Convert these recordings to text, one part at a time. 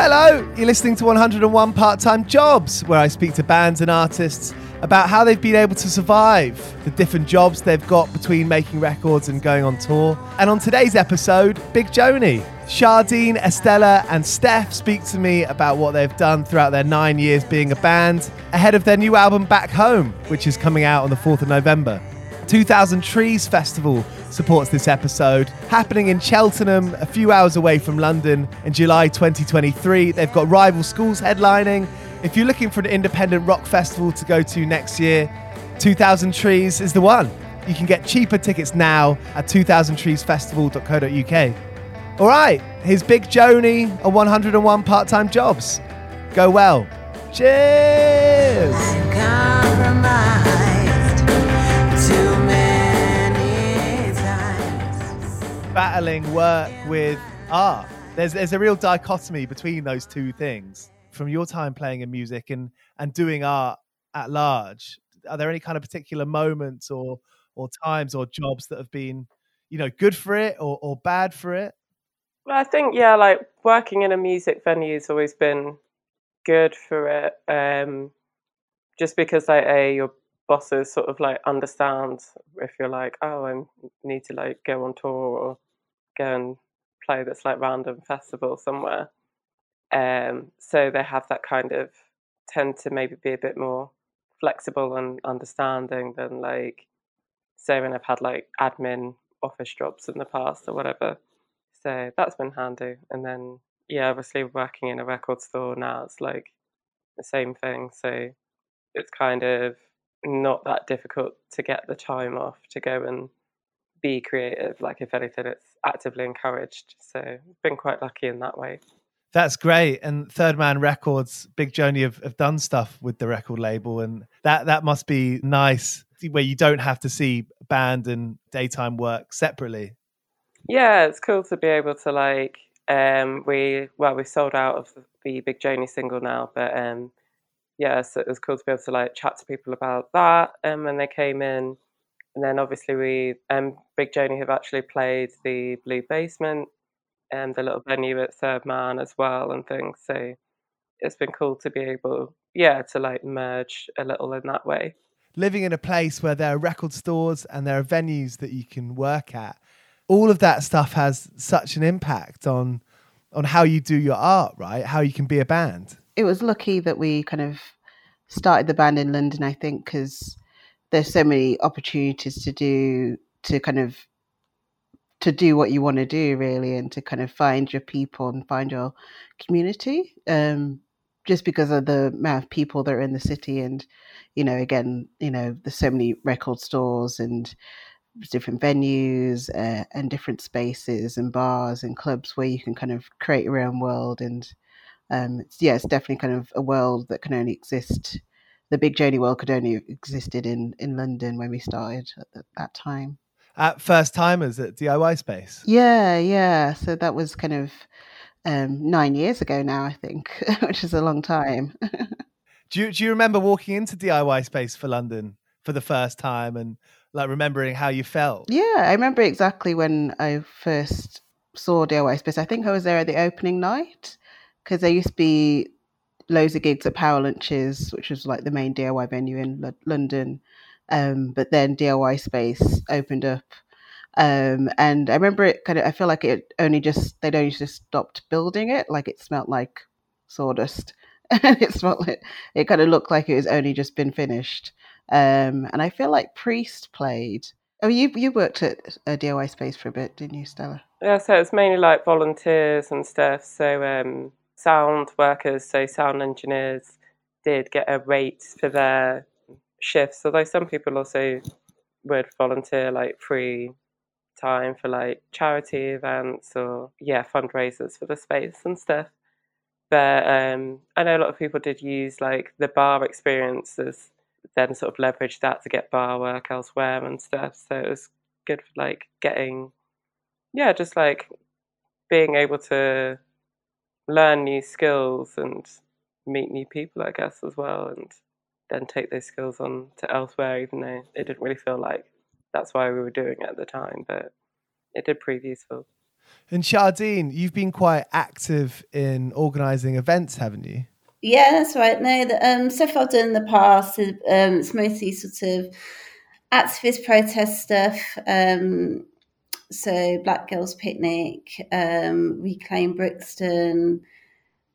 Hello, you're listening to 101 Part Time Jobs, where I speak to bands and artists about how they've been able to survive, the different jobs they've got between making records and going on tour. And on today's episode, Big Joanie. Chardine, Estella, and Steph speak to me about what they've done throughout their nine years being a band ahead of their new album Back Home, which is coming out on the 4th of November. 2000 Trees Festival supports this episode, happening in Cheltenham, a few hours away from London in July 2023. They've got rival schools headlining. If you're looking for an independent rock festival to go to next year, 2000 Trees is the one. You can get cheaper tickets now at 2000treesfestival.co.uk. All right, here's Big Joanie on 101 part time jobs. Go well. Cheers! Battling work with art. There's there's a real dichotomy between those two things. From your time playing in music and and doing art at large, are there any kind of particular moments or or times or jobs that have been you know, good for it or, or bad for it? Well, I think yeah, like working in a music venue has always been good for it. Um, just because like a your bosses sort of like understand if you're like, oh, I need to like go on tour or go and play this like random festival somewhere. Um, so they have that kind of tend to maybe be a bit more flexible and understanding than like say when I've had like admin office jobs in the past or whatever. So that's been handy. And then yeah, obviously working in a record store now it's like the same thing. So it's kind of not that difficult to get the time off to go and be creative. Like if anything, it's actively encouraged. So been quite lucky in that way. That's great. And Third Man Records, Big Joanie have, have done stuff with the record label, and that that must be nice where you don't have to see band and daytime work separately. Yeah, it's cool to be able to like um we well we sold out of the Big Joanie single now, but um yeah, so it was cool to be able to like chat to people about that um when they came in. And then obviously we um Big Joanie have actually played the Blue Basement and the little venue at Third Man as well and things. So it's been cool to be able, yeah, to like merge a little in that way. Living in a place where there are record stores and there are venues that you can work at, all of that stuff has such an impact on on how you do your art, right? How you can be a band. It was lucky that we kind of started the band in London, I think, because there's so many opportunities to do to kind of to do what you want to do really and to kind of find your people and find your community um, just because of the amount of people that are in the city and you know again you know there's so many record stores and different venues uh, and different spaces and bars and clubs where you can kind of create your own world and um, it's, yeah it's definitely kind of a world that can only exist the big Joanie world could only have existed in in London when we started at that time at first timers at DIY Space. Yeah, yeah. So that was kind of um, nine years ago now, I think, which is a long time. do you do you remember walking into DIY Space for London for the first time and like remembering how you felt? Yeah, I remember exactly when I first saw DIY Space. I think I was there at the opening night because there used to be loads of gigs at Power Lunches, which was like the main DIY venue in L- London. Um, but then DIY Space opened up. Um, and I remember it kind of, I feel like it only just, they'd only just stopped building it. Like it smelled like sawdust. and it smelled like, it kind of looked like it was only just been finished. Um, and I feel like Priest played. Oh, you you worked at a DIY Space for a bit, didn't you, Stella? Yeah, so it's mainly like volunteers and stuff. So um, sound workers, so sound engineers, did get a rate for their shifts. Although some people also would volunteer like free time for like charity events or yeah fundraisers for the space and stuff. But um, I know a lot of people did use like the bar experiences, then sort of leverage that to get bar work elsewhere and stuff. So it was good for like getting, yeah, just like being able to learn new skills and meet new people, I guess, as well, and then take those skills on to elsewhere, even though it didn't really feel like that's why we were doing it at the time, but it did prove useful. And Shardine, you've been quite active in organising events, haven't you? Yeah, that's right. No, the um, stuff I've done in the past, um, it's mostly sort of activist protest stuff. Um, so Black Girls Picnic, um, Reclaim Brixton,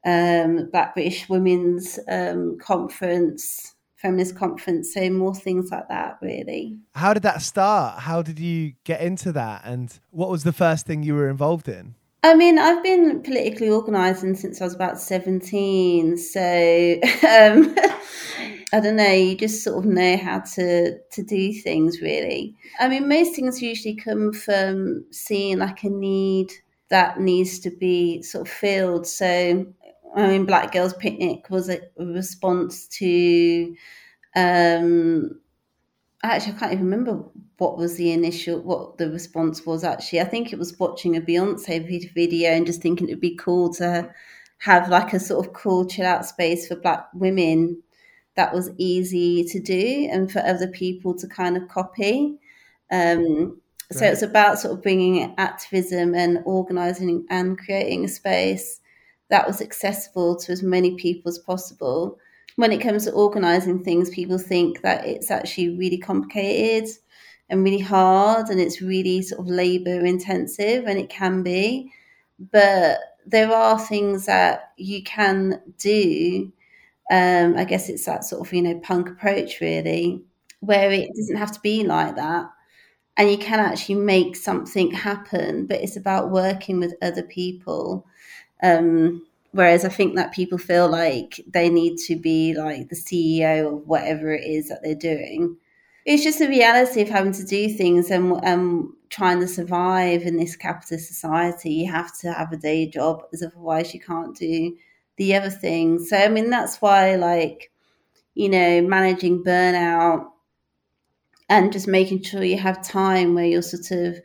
um, Black British Women's um, Conference, feminist conference. So more things like that, really. How did that start? How did you get into that? And what was the first thing you were involved in? I mean, I've been politically organising since I was about 17. So um, I don't know, you just sort of know how to, to do things, really. I mean, most things usually come from seeing like a need that needs to be sort of filled. So I mean, Black Girls Picnic was a response to. Um, actually, I can't even remember what was the initial, what the response was. Actually, I think it was watching a Beyonce video and just thinking it'd be cool to have like a sort of cool chill out space for Black women that was easy to do and for other people to kind of copy. Um, So it's about sort of bringing activism and organizing and creating a space that was accessible to as many people as possible. When it comes to organizing things, people think that it's actually really complicated and really hard and it's really sort of labor intensive, and it can be. But there are things that you can do. Um, I guess it's that sort of, you know, punk approach really, where it doesn't have to be like that. And you can actually make something happen but it's about working with other people. Um, whereas i think that people feel like they need to be like the ceo of whatever it is that they're doing. It's just the reality of having to do things and um, trying to survive in this capitalist society. You have to have a day job as otherwise you can't do the other thing. so i mean that's why like you know managing burnout and just making sure you have time where you're sort of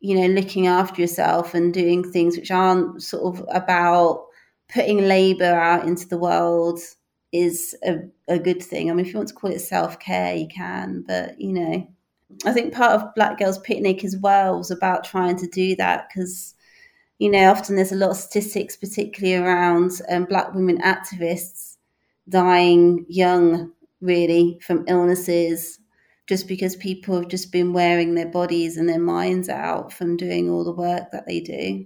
you know looking after yourself and doing things which aren't sort of about putting labor out into the world is a, a good thing i mean if you want to call it self-care you can but you know i think part of black girls picnic as well was about trying to do that because you know often there's a lot of statistics particularly around um, black women activists dying young really from illnesses just because people have just been wearing their bodies and their minds out from doing all the work that they do.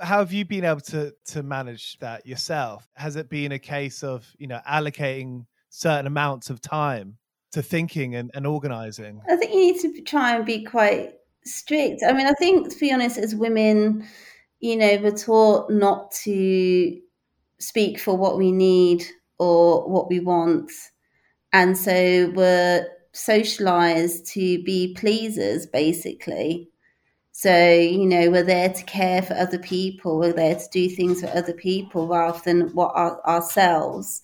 How have you been able to to manage that yourself? Has it been a case of, you know, allocating certain amounts of time to thinking and, and organizing? I think you need to try and be quite strict. I mean, I think to be honest, as women, you know, we're taught not to speak for what we need or what we want. And so we're socialized to be pleasers, basically. So, you know, we're there to care for other people, we're there to do things for other people rather than what our, ourselves.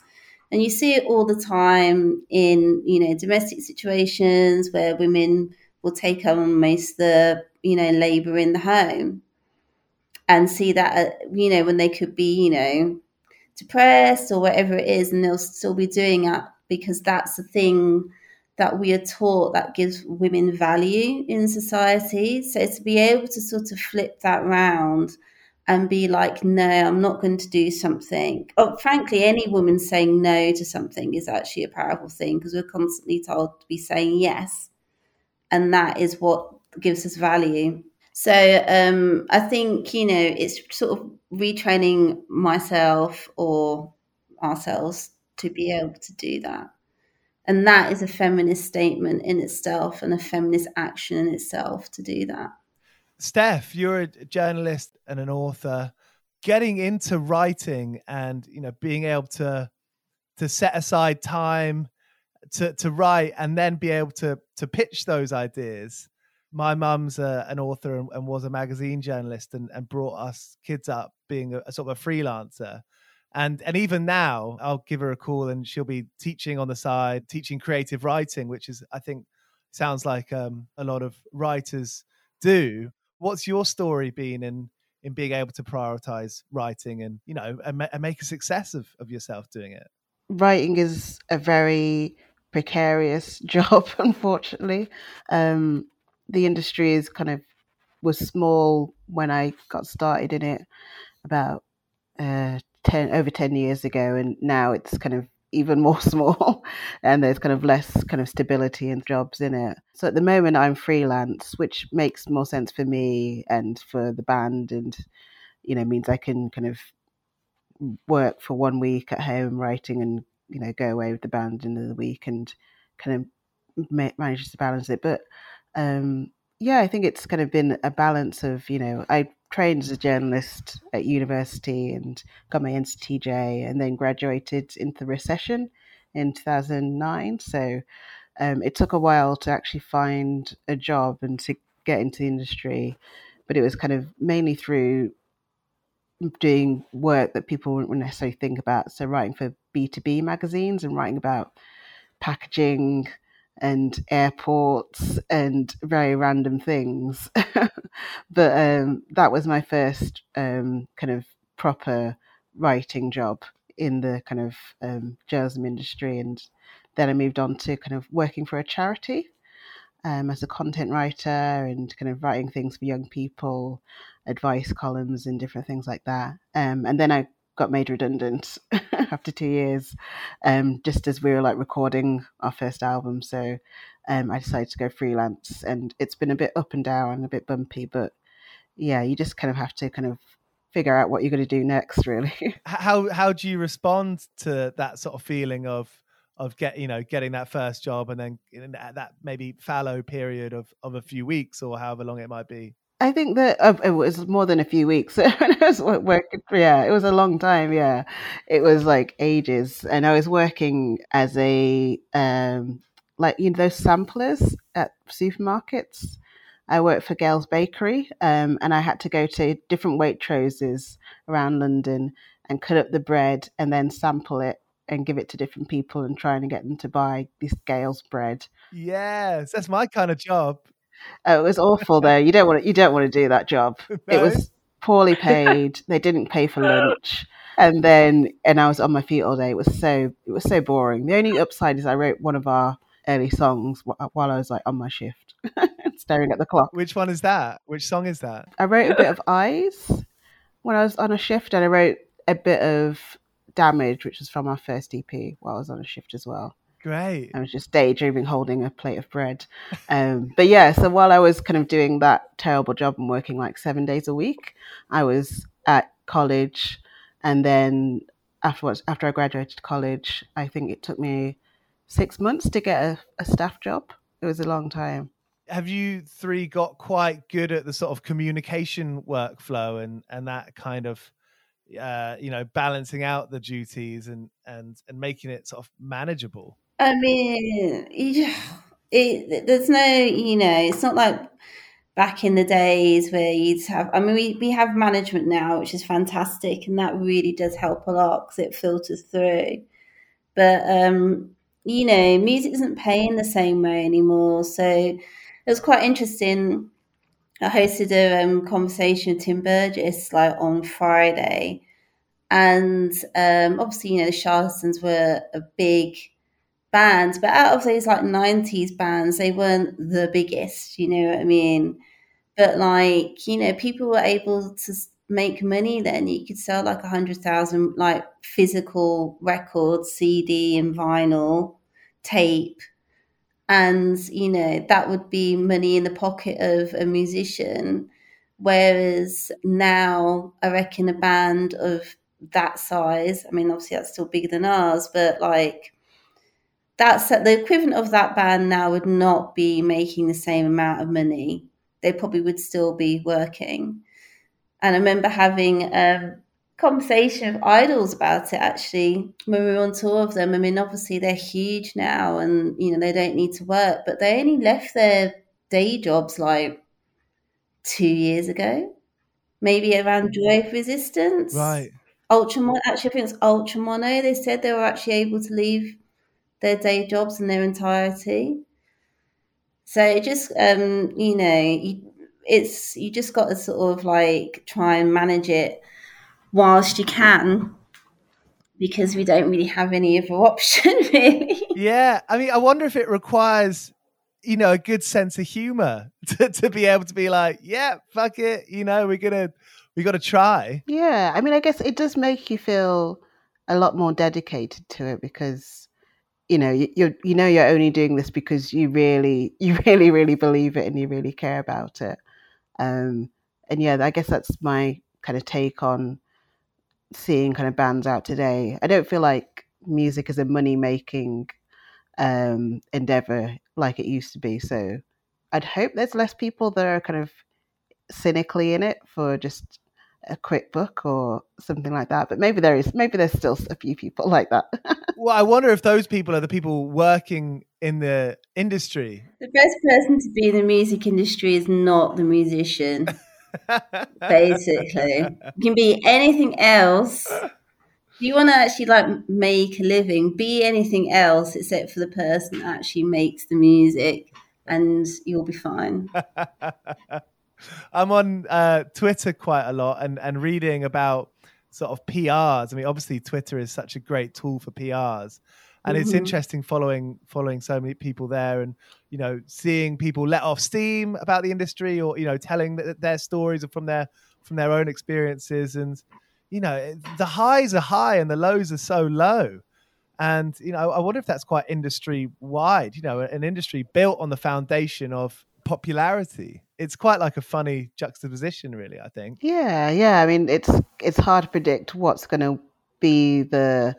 And you see it all the time in, you know, domestic situations where women will take on most of the, you know, labor in the home and see that, uh, you know, when they could be, you know, depressed or whatever it is, and they'll still be doing it because that's the thing that we are taught that gives women value in society. So to be able to sort of flip that round and be like, no, I'm not going to do something. Oh, frankly, any woman saying no to something is actually a powerful thing because we're constantly told to be saying yes. And that is what gives us value. So um, I think, you know, it's sort of retraining myself or ourselves to be able to do that. And that is a feminist statement in itself and a feminist action in itself to do that. Steph, you're a journalist and an author. Getting into writing and you know being able to to set aside time to to write and then be able to to pitch those ideas. My mum's a, an author and, and, was a magazine journalist and, and brought us kids up being a, a sort of a freelancer. And and even now i'll give her a call and she'll be teaching on the side teaching creative writing which is i think sounds like um, a lot of writers do. What's your story been in in being able to prioritize writing and you know and, and make a success of, of yourself doing it? Writing is a very precarious job unfortunately. Um, the industry is kind of was small when i got started in it about uh, 10 over 10 years ago and now it's kind of even more small and there's kind of less kind of stability and jobs in it. So at the moment i'm freelance which makes more sense for me and for the band and you know means i can kind of work for one week at home writing and you know go away with the band in the week and kind of ma- manage to balance it. But um yeah i think it's kind of been a balance of you know i trained as a journalist at university and got my NCTJ and then graduated into the recession in 2009. So um, it took a while to actually find a job and to get into the industry, but it was kind of mainly through doing work that people wouldn't necessarily think about. So writing for B2B magazines and writing about packaging and airports and very random things. but um, that was my first um, kind of proper writing job in the kind of um, journalism industry. And then I moved on to kind of working for a charity. um, as a content writer and kind of writing things for young people, advice columns and different things like that. Um, and then I got made redundant after two years, um, just as we were like recording our first album. So um, I decided to go freelance, and it's been a bit up and down, a bit bumpy, but yeah, you just kind of have to kind of figure out what you're going to do next, really. how how do you respond to that sort of feeling of of get you know getting that first job and then that maybe fallow period of of a few weeks or however long it might be? I think that uh, it was more than a few weeks. I was working, yeah, it was a long time. Yeah, it was like ages, and I was working as a um, like you know those samplers at supermarkets. I worked for Gail's Bakery, um, and I had to go to different Waitroses around London and cut up the bread and then sample it and give it to different people and trying to get them to buy this Gail's bread. Yes, that's my kind of job. Oh, it was awful though. You don't want to, you don't want to do that job. No. It was poorly paid. they didn't pay for lunch. And then and I was on my feet all day. It was so it was so boring. The only upside is I wrote one of our early songs while I was like on my shift, staring at the clock. Which one is that? Which song is that? I wrote a bit of Eyes when I was on a shift, and I wrote a bit of Damage, which was from our first EP while I was on a shift as well. Great. I was just daydreaming holding a plate of bread. Um, but yeah, so while I was kind of doing that terrible job and working like seven days a week, I was at college. And then afterwards, after I graduated college, I think it took me six months to get a, a staff job. It was a long time. Have you three got quite good at the sort of communication workflow and, and that kind of uh, you know, balancing out the duties and and and making it sort of manageable? I mean, it, there's no, you know, it's not like back in the days where you'd have. I mean, we we have management now, which is fantastic, and that really does help a lot because it filters through. But um, you know, music isn't paying the same way anymore, so it was quite interesting I hosted a um, conversation with Tim Burgess like on Friday, and um, obviously, you know, the Charlatans were a big band, but out of those like '90s bands, they weren't the biggest. You know what I mean? But like, you know, people were able to make money then. You could sell like a hundred thousand like physical records, CD and vinyl, tape and you know that would be money in the pocket of a musician whereas now i reckon a band of that size i mean obviously that's still bigger than ours but like that's the equivalent of that band now would not be making the same amount of money they probably would still be working and i remember having a conversation with IDLES about it actually when we were on tour of them. I mean, obviously they're huge now and you know they don't need to work, but they only left their day jobs like two years ago, maybe around mm. Joy of Resistance. Right. Ultramono, actually, I think it's Ultramono. They said they were actually able to leave their day jobs in their entirety. So it just, um, you know, you, it's you just got to sort of like try and manage it whilst you can because we don't really have any other option really yeah i mean i wonder if it requires you know a good sense of humor to, to be able to be like yeah fuck it you know we're gonna we gotta try yeah i mean i guess it does make you feel a lot more dedicated to it because you know you you know you're only doing this because you really you really really believe it and you really care about it um and yeah i guess that's my kind of take on seeing kind of bands out today. I don't feel like music is a money making um, endeavor like it used to be. So I'd hope there's less people that are kind of cynically in it for just a quick book or something like that. But maybe there is, maybe there's still a few people like that. well, I wonder if those people are the people working in the industry. The best person to be in the music industry is not the musician. basically. You can be anything else. If you want to actually like make a living, be anything else except for the person that actually makes the music, and you'll be fine. I'm on uh, Twitter quite a lot and, and reading about sort of PRs. I mean, obviously, Twitter is such a great tool for PRs. and it's Mhm. interesting following following so many people there and you know seeing people let off steam about the industry or you know telling th- their stories from their from their own experiences and you know the highs are high and the lows are so low and you know i wonder if that's quite industry wide you know an industry built on the foundation of popularity it's quite like a funny juxtaposition really i think Yeah, yeah. I mean, it's it's hard to predict what's going to be the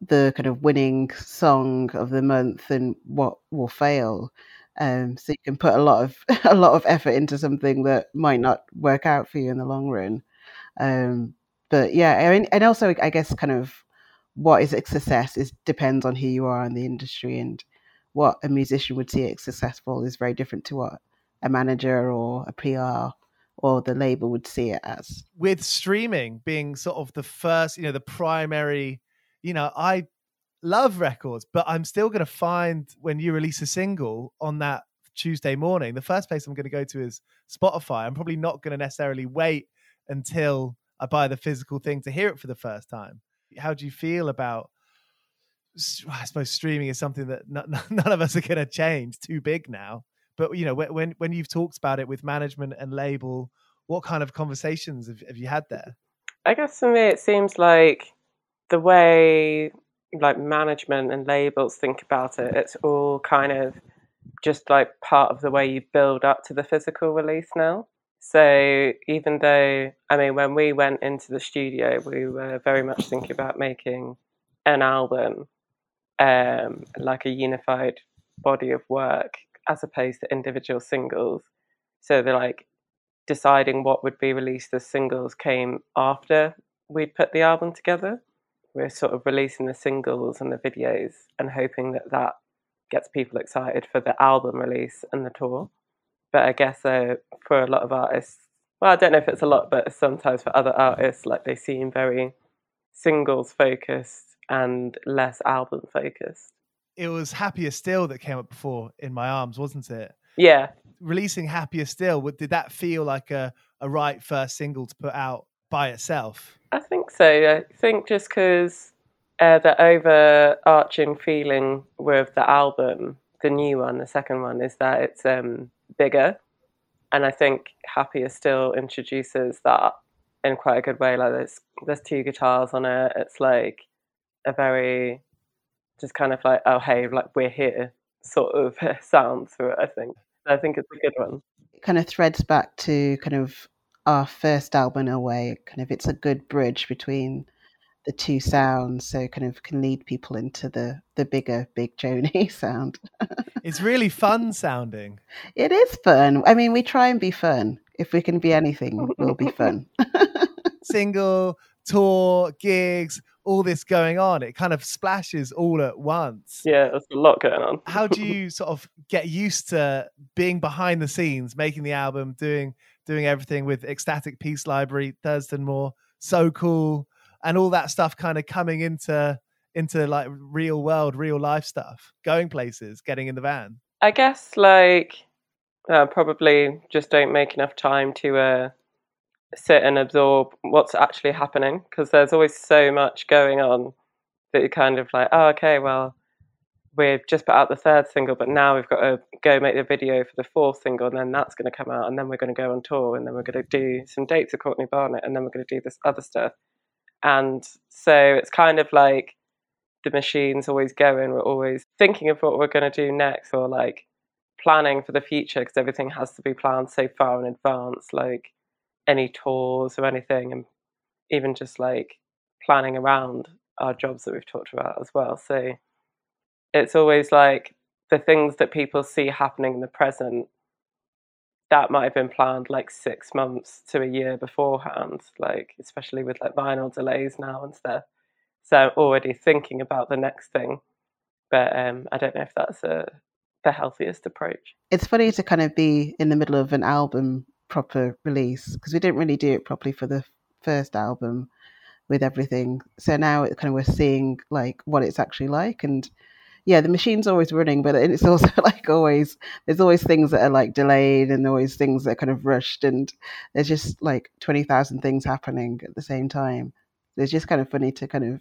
the kind of winning song of the month and what will fail. Um, so you can put a lot of a lot of effort into something that might not work out for you in the long run. Um, but yeah, I mean, and also I guess kind of what is success is depends on who you are in the industry and what a musician would see as successful is very different to what a manager or a PR or the label would see it as. with streaming being sort of the first, you know, the primary, you know, I love records, but I'm still going to find when you release a single on that Tuesday morning, the first place I'm going to go to is Spotify. I'm probably not going to necessarily wait until I buy the physical thing to hear it for the first time. How do you feel about? I suppose streaming is something that none of us are going to change. Too big now. But you know, when when you've talked about it with management and label, what kind of conversations have, have you had there? I guess for me, it seems like the way like management and labels think about it, it's all kind of just like part of the way you build up to the physical release now. So even though, I mean, when we went into the studio, we were very much thinking about making an album, um, like a unified body of work, as opposed to individual singles. So they're like deciding what would be released as singles came after we'd put the album together. We're sort of releasing the singles and the videos and hoping that that gets people excited for the album release and the tour. But I guess uh, for a lot of artists, well, I don't know if it's a lot, but sometimes for other artists, like they seem very singles focused and less album focused. It was Happier Still that came up before in my arms, wasn't it? Yeah, Releasing Happier Still, did that feel like a, a right first single to put out by itself? I think so. I think just because uh, the overarching feeling with the album, the new one, the second one, is that it's um, bigger, and I think Happier still introduces that in quite a good way. Like there's there's two guitars on it. It's like a very just kind of like oh hey like we're here sort of sound to it. I think I think it's a good one. It kind of threads back to kind of our first album in a way. Kind of it's a good bridge between the two sounds, so kind of can lead people into the the bigger Big Joanie sound. It's really fun sounding. It is fun. I mean, we try and be fun. If we can be anything, we'll be fun. Single, tour, gigs, all this going on. It kind of splashes all at once. Yeah, there's a lot going on. How do you sort of get used to being behind the scenes, making the album, doing doing everything with Ecstatic Peace Library, Thurston Moore, so cool, and all that stuff kind of coming into into like real world, real life stuff, going places, getting in the van. I guess like uh, probably just don't make enough time to uh, sit and absorb what's actually happening because there's always so much going on that you're kind of like, oh, okay, well, we've just put out the third single, but now we've got to go make the video for the fourth single, and then that's going to come out, and then we're going to go on tour, and then we're going to do some dates with Courtney Barnett, and then we're going to do this other stuff. And so it's kind of like the machine's always going. We're always thinking of what we're going to do next, or like planning for the future because everything has to be planned so far in advance, like any tours or anything, and even just like planning around our jobs that we've talked about as well. So it's always like the things that people see happening in the present that might have been planned like six months to a year beforehand, like especially with like vinyl delays now and stuff. So I'm already thinking about the next thing, but um, I don't know if that's a, the healthiest approach. It's funny to kind of be in the middle of an album proper release because we didn't really do it properly for the first album with everything. So now it kind of we're seeing like what it's actually like and yeah, the machine's always running, but it's also like always there's always things that are like delayed and always things that are kind of rushed and there's just like twenty thousand things happening at the same time. It's just kind of funny to kind of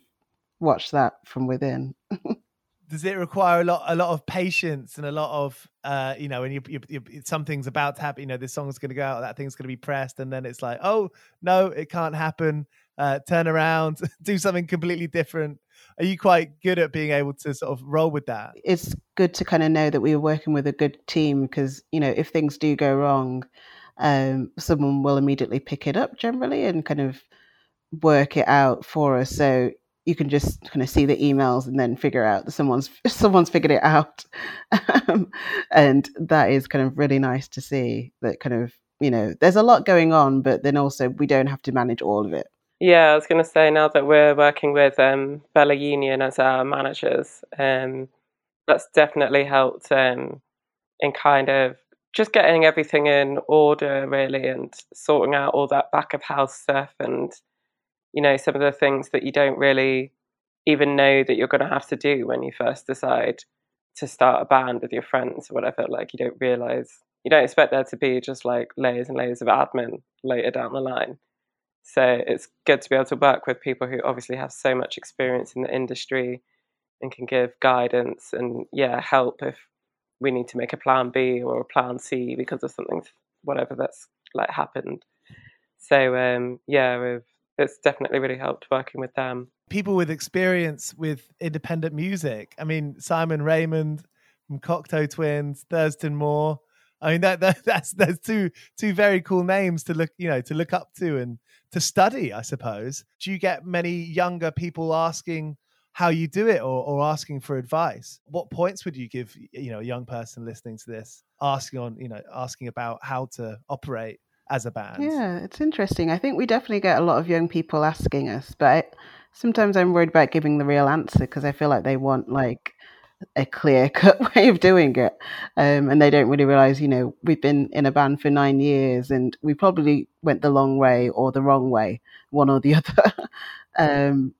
watch that from within. does it require a lot a lot of patience and a lot of uh you know when you, you, you something's about to happen you know this song's going to go out that thing's going to be pressed and then it's like oh no it can't happen. Uh turn around do something completely different. Are you quite good at being able to sort of roll with that? It's good to kind of know that we are working with a good team because you know if things do go wrong um someone will immediately pick it up generally and kind of work it out for us. So you can just kind of see the emails and then figure out that someone's someone's figured it out. Um, and that is kind of really nice to see that kind of you know there's a lot going on but then also we don't have to manage all of it. Yeah i was going to say now that we're working with um, bella union as our managers um, that's definitely helped um, in kind of just getting everything in order really and sorting out all that back of house stuff and you know some of the things that you don't really even know that you're going to have to do when you first decide to start a band with your friends or whatever like you don't realize you don't expect there to be just like layers and layers of admin later down the line. So it's good to be able to work with people who obviously have so much experience in the industry and can give guidance and yeah help if we need to make a plan b or a plan c because of something whatever that's like happened. So um yeah we've it's definitely really helped working with them. People with experience with independent music. I mean, Simon Raymonde from Cocteau Twins, Thurston Moore. I mean, that, that that's that's two two very cool names to look you know to look up to and to study. I suppose. Do you get many younger people asking how you do it or, or asking for advice? What points would you give you know a young person listening to this asking on you know asking about how to operate as a band. Yeah, it's interesting. I think we definitely get a lot of young people asking us, but I, sometimes I'm worried about giving the real answer because I feel like they want like a clear cut way of doing it. Um, and they don't really realize, you know, we've been in a band for nine years and we probably went the long way or the wrong way, one or the other. um,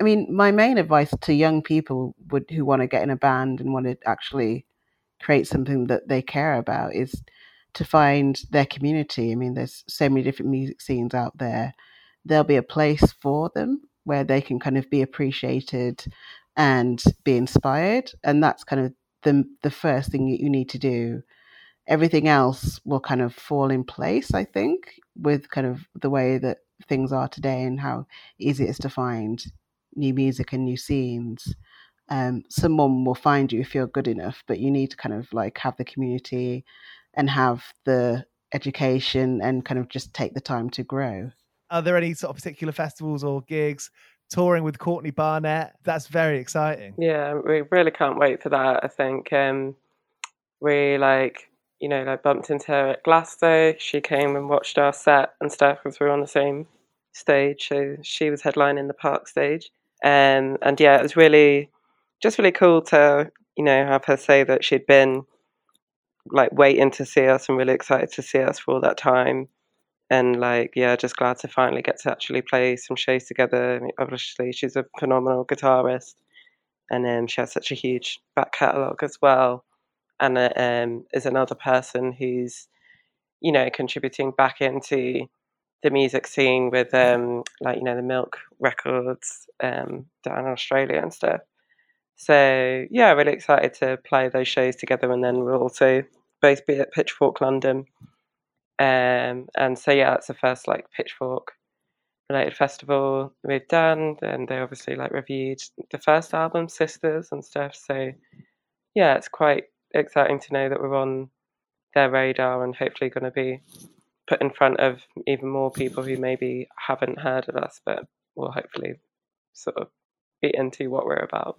I mean, my main advice to young people would who want to get in a band and want to actually create something that they care about is to find their community. I mean, there's so many different music scenes out there. There'll be a place for them where they can kind of be appreciated and be inspired. And that's kind of the the first thing that you need to do. Everything else will kind of fall in place, I think, with kind of the way that things are today and how easy it is to find new music and new scenes. Um, someone will find you if you're good enough, but you need to kind of like have the community and have the education and kind of just take the time to grow. Are there any sort of particular festivals or gigs touring with Courtney Barnett? That's very exciting. Yeah, we really can't wait for that. I think um, we like you know like bumped into her at Glasgow. She came and watched our set and stuff because we were on the same stage. So she was headlining the Park stage, um, and yeah, it was really just really cool to you know have her say that she'd been like waiting to see us and really excited to see us for all that time. And like, yeah, just glad to finally get to actually play some shows together. I mean, obviously, she's a phenomenal guitarist, and um, she has such a huge back catalogue as well. And uh, um, is another person who's, you know, contributing back into the music scene with um, like you know the Milk Records um, down in Australia and stuff. So yeah, really excited to play those shows together, and then we'll also both be at Pitchfork London. Um, and so yeah, that's the first like Pitchfork related festival we've done, and they obviously like reviewed the first album, Sisters, and stuff. So yeah, it's quite exciting to know that we're on their radar and hopefully going to be put in front of even more people who maybe haven't heard of us, but will hopefully sort of be into what we're about.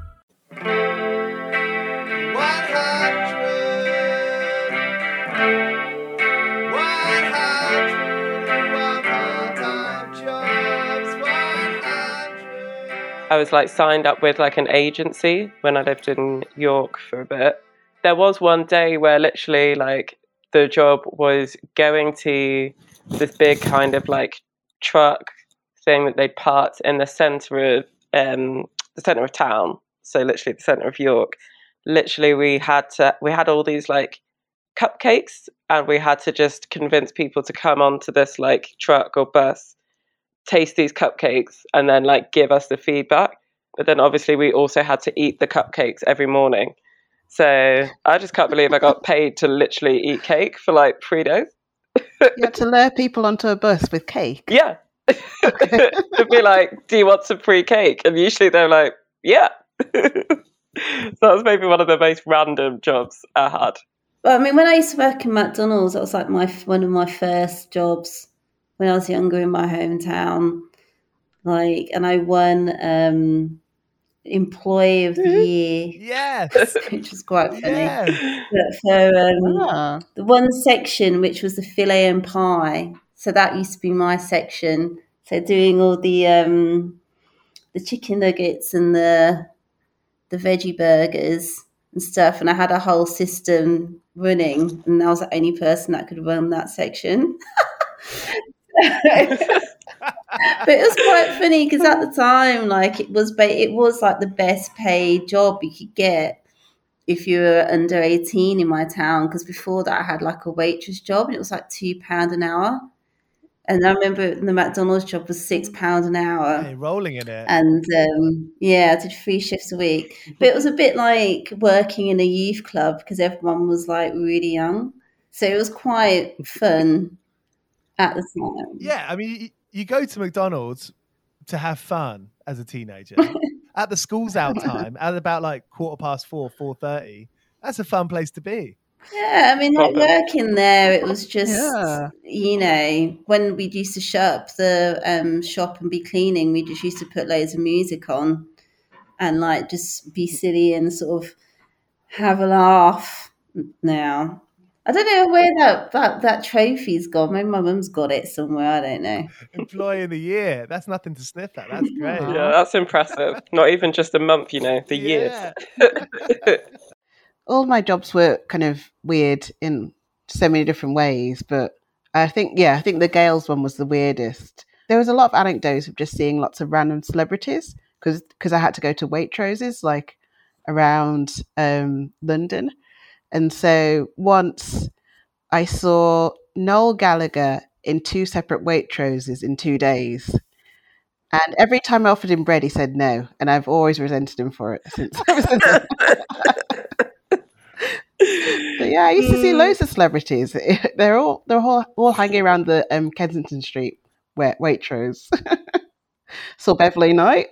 I was like signed up with like an agency when I lived in York for a bit. There was one day where literally like the job was going to this big kind of like truck thing that they'd parked in the centre of um, the centre of town, so literally the centre of York. Literally, we had to we had all these like cupcakes, and we had to just convince people to come onto this like truck or bus, taste these cupcakes, and then like give us the feedback. But then obviously we also had to eat the cupcakes every morning. So I just can't believe I got paid to literally eat cake for like three days. You had to lure people onto a bus with cake. Yeah. It'd be like, do you want some free cake? And usually they're like, yeah. so that was maybe one of the most random jobs I had. Well, I mean, when I used to work in McDonald's, that was like my one of my first jobs when I was younger in my hometown. Like, and I won um, Employee of the Year, Yes. which was quite funny. Yeah. But for um, Ah, the one section which was the filet and pie, so that used to be my section. So doing all the um, the chicken nuggets and the the veggie burgers and stuff, and I had a whole system running, and I was the only person that could run that section. but it was quite funny because at the time, like it was, ba- it was like the best paid job you could get if you were under eighteen in my town. Because before that, I had like a waitress job, and it was like two pound an hour. And I remember the McDonald's job was six pound an hour. Hey, rolling in it. And um, yeah, I did three shifts a week. But it was a bit like working in a youth club because everyone was like really young. So it was quite fun at the time. Yeah, I mean, you, you go to McDonald's to have fun as a teenager. at the school's out time, at about like quarter past four, four thirty. That's a fun place to be. Yeah, I mean, like Proper. working there, it was just, Yeah. you know, when we used to shut up the um, shop and be cleaning, we just used to put loads of music on and like just be silly and sort of have a laugh now. I don't know where that, that, that trophy's gone. Maybe my mum's got it somewhere. I don't know. Employee of the year. That's nothing to sniff at. That's great. Yeah, that's impressive. Not even just a month, you know, the years. All my jobs were kind of weird in so many different ways, but I think yeah, I think the Gales one was the weirdest. There was a lot of anecdotes of just seeing lots of random celebrities because I had to go to Waitroses like around um, London, and so once I saw Noel Gallagher in two separate Waitroses in two days. And every time I offered him bread, he said no, and I've always resented him for it since. ever since then. But yeah, I used to see loads of celebrities. They're all they're all, all hanging around the um, Kensington Street wait, Waitrose. saw Beverly Knight.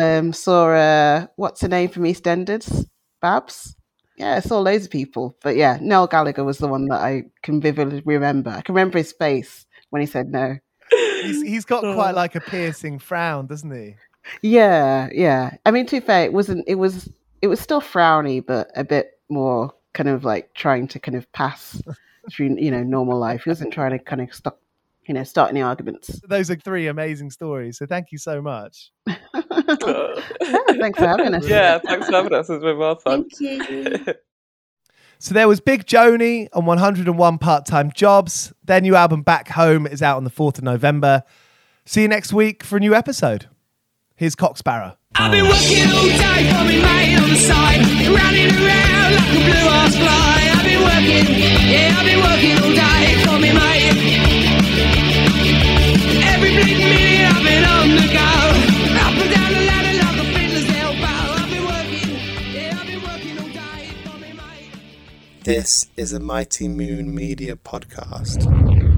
Um, saw uh, what's her name from EastEnders? Babs. Yeah, I saw loads of people. But yeah, Noel Gallagher was the one that I can vividly remember. I can remember his face when he said no. He's, he's got quite like a piercing frown, doesn't he? Yeah, yeah. I mean, to be fair, it wasn't. It was. It was still frowny, but a bit more kind of like trying to kind of pass through, you know, normal life. He wasn't trying to kind of stop, you know, start any arguments. Those are three amazing stories. So thank you so much. Thanks for having us. yeah, thanks for having us. It's been well fun. Thank you. So there was Big Joanie on 101 Part Time Jobs. Their new album Back Home is out on the 4th of November. See you next week for a new episode. Here's Cock Sparrow. I've been working all day for me mate on the side, running around like a blue ass fly. I've been working, yeah, I've been working all day me mate. Every bleeding minute I've been on the go, up and down the ladder like a fiddler's elbow. I've been working, yeah, I've been working all day for me mate. This is a Mighty Moon Media podcast.